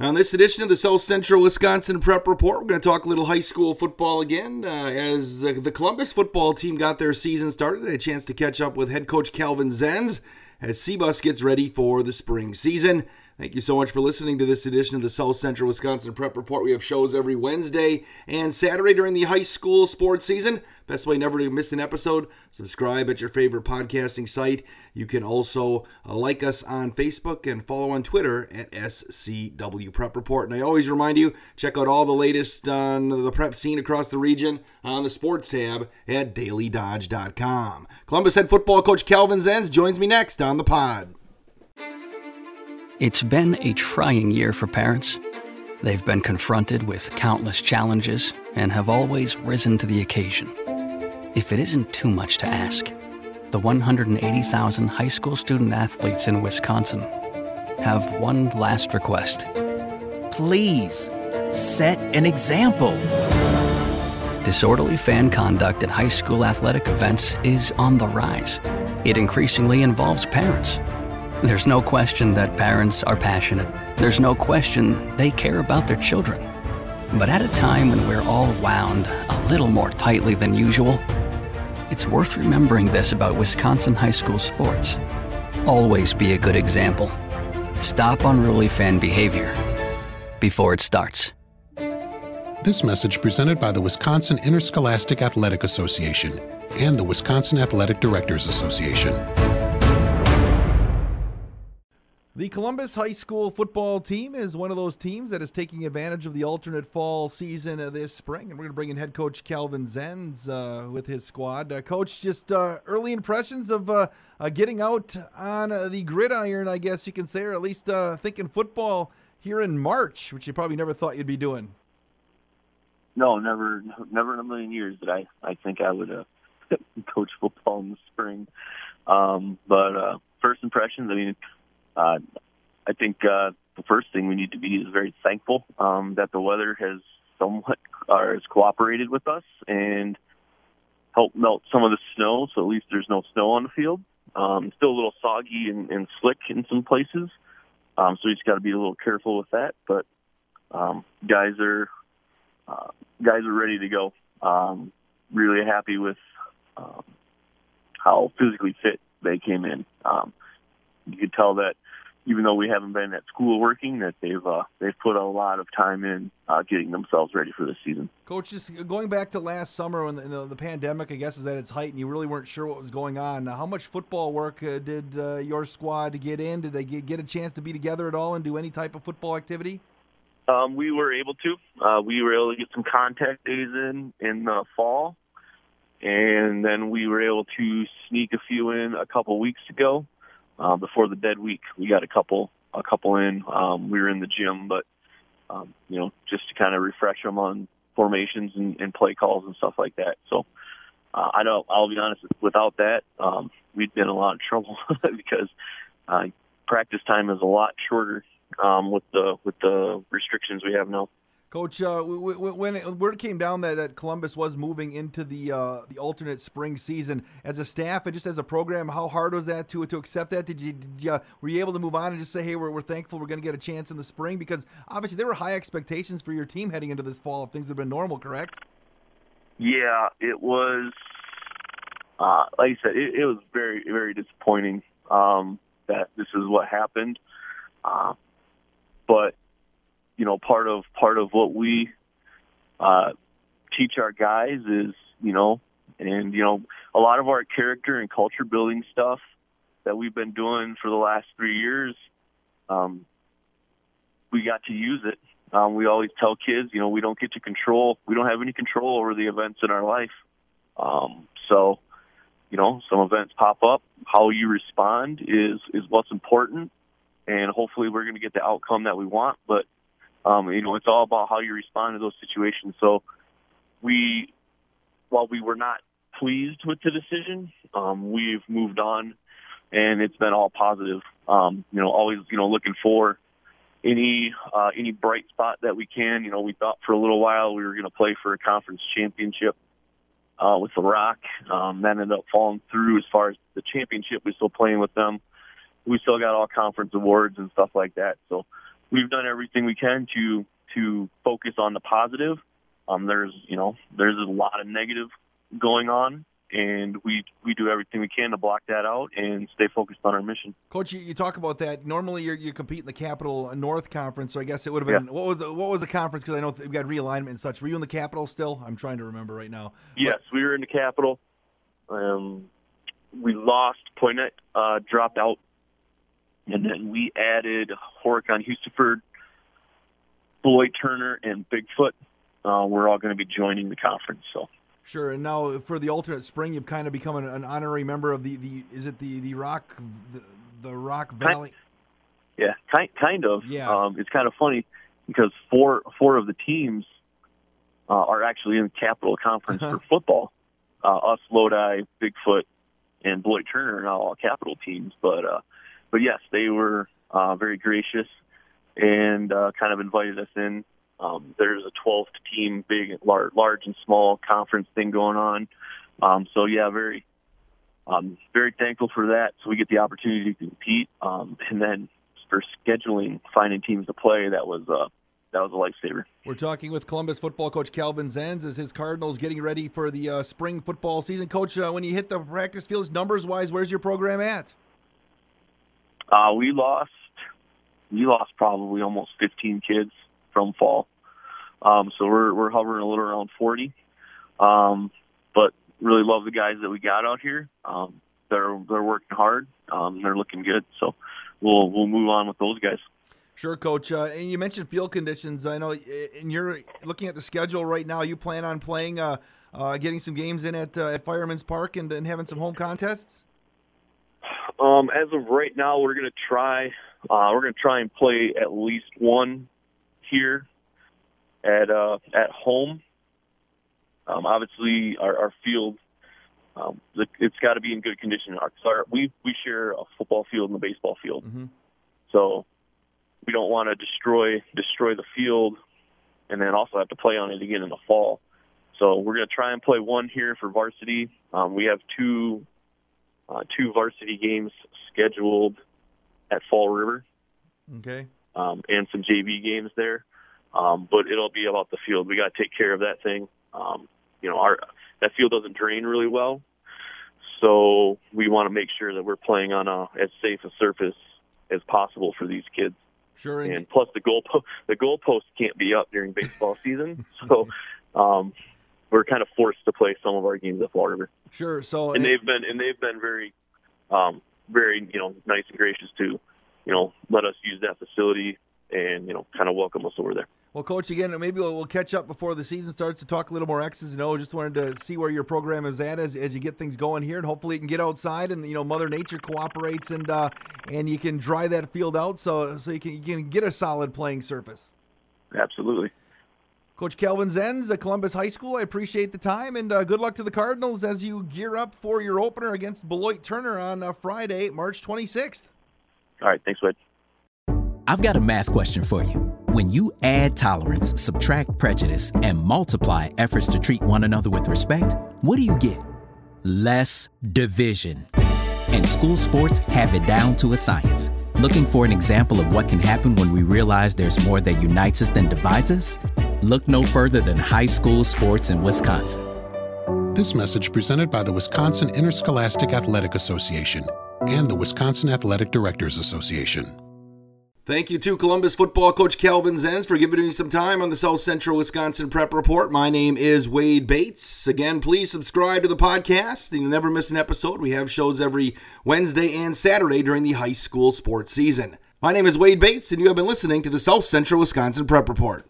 On this edition of the South Central Wisconsin Prep Report, we're going to talk a little high school football again. Uh, as uh, the Columbus football team got their season started, a chance to catch up with head coach Calvin Zenz as CBUS gets ready for the spring season. Thank you so much for listening to this edition of the South Central Wisconsin Prep Report. We have shows every Wednesday and Saturday during the high school sports season. Best way never to miss an episode, subscribe at your favorite podcasting site. You can also uh, like us on Facebook and follow on Twitter at SCW Prep Report. And I always remind you, check out all the latest on the prep scene across the region on the sports tab at dailydodge.com. Columbus head football coach Calvin Zenz joins me next on the pod. It's been a trying year for parents. They've been confronted with countless challenges and have always risen to the occasion. If it isn't too much to ask, the 180,000 high school student athletes in Wisconsin have one last request. Please set an example. Disorderly fan conduct at high school athletic events is on the rise. It increasingly involves parents there's no question that parents are passionate. There's no question they care about their children. But at a time when we're all wound a little more tightly than usual, it's worth remembering this about Wisconsin high school sports. Always be a good example. Stop unruly fan behavior before it starts. This message presented by the Wisconsin Interscholastic Athletic Association and the Wisconsin Athletic Directors Association. The Columbus High School football team is one of those teams that is taking advantage of the alternate fall season this spring. And we're going to bring in head coach Calvin Zenz uh, with his squad. Uh, coach, just uh, early impressions of uh, uh, getting out on uh, the gridiron, I guess you can say, or at least thinking football here in March, which you probably never thought you'd be doing. No, never, never in a million years did I. I think I would coach football in the spring. Um, but first impressions, I mean uh, I think uh, the first thing we need to be is very thankful um, that the weather has somewhat uh, has cooperated with us and helped melt some of the snow. So at least there's no snow on the field. Um, still a little soggy and, and slick in some places. Um, so you just got to be a little careful with that. But um, guys are uh, guys are ready to go. Um, really happy with um, how physically fit they came in. Um, you could tell that even though we haven't been at school working, that they've uh, they've put a lot of time in uh, getting themselves ready for this season. Coach, just going back to last summer when the, the, the, pandemic, I guess, was at its height, and you really weren't sure what was going on. How much football work uh, did uh, your squad get in? Did they get, get, a chance to be together at all and do any type of football activity? Um, we were able to. Uh, we were able to get some contact days in in the fall, and then we were able to sneak a few in a couple weeks ago uh, before the dead week. We got a couple a couple in. Um, we were in the gym, but um, you know, just to kind of refresh them on formations and, and play calls and stuff like that. So uh, I know I'll be honest. Without that, um, we'd been in a lot of trouble because uh, practice time is a lot shorter um, with the with the restrictions we have now. Coach, uh, when it, word came down that, that Columbus was moving into the uh, the alternate spring season, as a staff and just as a program, how hard was that to to accept that? Did you, did you were you able to move on and just say, hey, we're, we're thankful we're going to get a chance in the spring? Because obviously there were high expectations for your team heading into this fall if things had been normal, correct? Yeah, it was. Uh, like I said, it, it was very very disappointing um, that this is what happened. Uh, but you know, part of part of what we uh, teach our guys is, you know, and you know, a lot of our character and culture building stuff that we've been doing for the last three years, um, we got to use it. Um, we always tell kids, you know, we don't get to control, we don't have any control over the events in our life. Um, so, you know, some events pop up. How you respond is is what's important, and hopefully, we're going to get the outcome that we want. But um, you know, it's all about how you respond to those situations. So we, while we were not pleased with the decision, um, we've moved on, and it's been all positive. Um, you know, always you know looking for any uh, any bright spot that we can. You know, we thought for a little while we were going to play for a conference championship uh, with the Rock. Um, that ended up falling through as far as the championship. We're still playing with them. We still got all conference awards and stuff like that. So we've done everything we can to to focus on the positive. Um, there's you know there's a lot of negative going on, and we we do everything we can to block that out and stay focused on our mission. Coach, you, you talk about that. Normally, you you compete in the Capital North Conference, so I guess it would have been yeah. what was the, what was the conference? Because I know we've got realignment and such. Were you in the Capital still? I'm trying to remember right now. Yes, but, we were in the Capital. Um, we lost. Poynette uh, dropped out, and then we added Horicon, Hustisford, Beloit Turner, and Bigfoot. Uh, we're all going to be joining the conference. So. Sure, and now for the alternate spring, you've kind of become an, an honorary member of the, the is it the the Rock the, the Rock Valley? yeah, kind kind of. Yeah, um, it's kind of funny because four four of the teams uh, are actually in the Capital Conference for football. Uh, us, Lodi, Bigfoot, and Beloit Turner are now all Capital teams. But uh, but yes, they were uh, very gracious and uh, kind of invited us in um, there's a 12 team, big, large, large and small conference thing going on. Um, so yeah, very, um, very thankful for that. So we get the opportunity to compete, um, and then for scheduling, finding teams to play, that was uh, that was a lifesaver. We're talking with Columbus football coach Calvin Zenz as his Cardinals getting ready for the uh, spring football season. Coach, uh, when you hit the practice fields, numbers wise, where's your program at? Uh, we lost, we lost probably almost 15 kids from fall. Um, so we're we're hovering a little around 40. Um, but really love the guys that we got out here. Um, they're they're working hard. Um, they're looking good. So we'll we'll move on with those guys. Sure, Coach. Uh, and you mentioned field conditions. I know, and you're looking at the schedule right now. You plan on playing, uh, uh, getting some games in at, uh, at Fireman's Park and, and having some home contests. Um, as of right now, we're going to try. Uh, we're to try and play at least one here at uh, at home. Um, obviously, our, our field um, it's got to be in good condition. Our, our, we we share a football field and a baseball field, mm-hmm. so we don't want to destroy destroy the field, and then also have to play on it again in the fall. So we're going to try and play one here for varsity. Um, we have two uh, two varsity games scheduled at Fall River. Okay. Um, and some JV games there. Um, but it'll be about the field. We got to take care of that thing. Um, you know, our that field doesn't drain really well, so we want to make sure that we're playing on a as safe a surface as possible for these kids. Sure. And plus, the goal po- the goalpost can't be up during baseball season, so um, we're kind of forced to play some of our games at Fall River. Sure. So and they've been and they've been very, um, very you know nice and gracious to, you know, let us use that facility and you know kind of welcome us over there. Well, Coach, again, maybe we'll, we'll, catch up before the season starts to talk a little more X's and O's. Just wanted to see where your program is at as, as you get things going here, and hopefully you can get outside and you know Mother Nature cooperates and uh, and you can dry that field out so so you can you can get a solid playing surface. Absolutely. Coach Kelvin Zenz, at Columbus High School. I appreciate the time and uh, good luck to the Cardinals as you gear up for your opener against Beloit Turner on uh, Friday, March 26th. All right, thanks, Wade. I've got a math question for you. When you add tolerance, subtract prejudice, and multiply efforts to treat one another with respect, what do you get? Less division. And school sports have it down to a science. Looking for an example of what can happen when we realize there's more that unites us than divides us? Look no further than high school sports in Wisconsin. This message presented by the Wisconsin Interscholastic Athletic Association and the Wisconsin Athletic Directors Association. Thank you to Columbus football coach Calvin Zenz for giving me some time on the South Central Wisconsin Prep Report. My name is Wade Bates. Again, please subscribe to the podcast and you'll never miss an episode. We have shows every Wednesday and Saturday during the high school sports season. My name is Wade Bates, and you have been listening to the South Central Wisconsin Prep Report.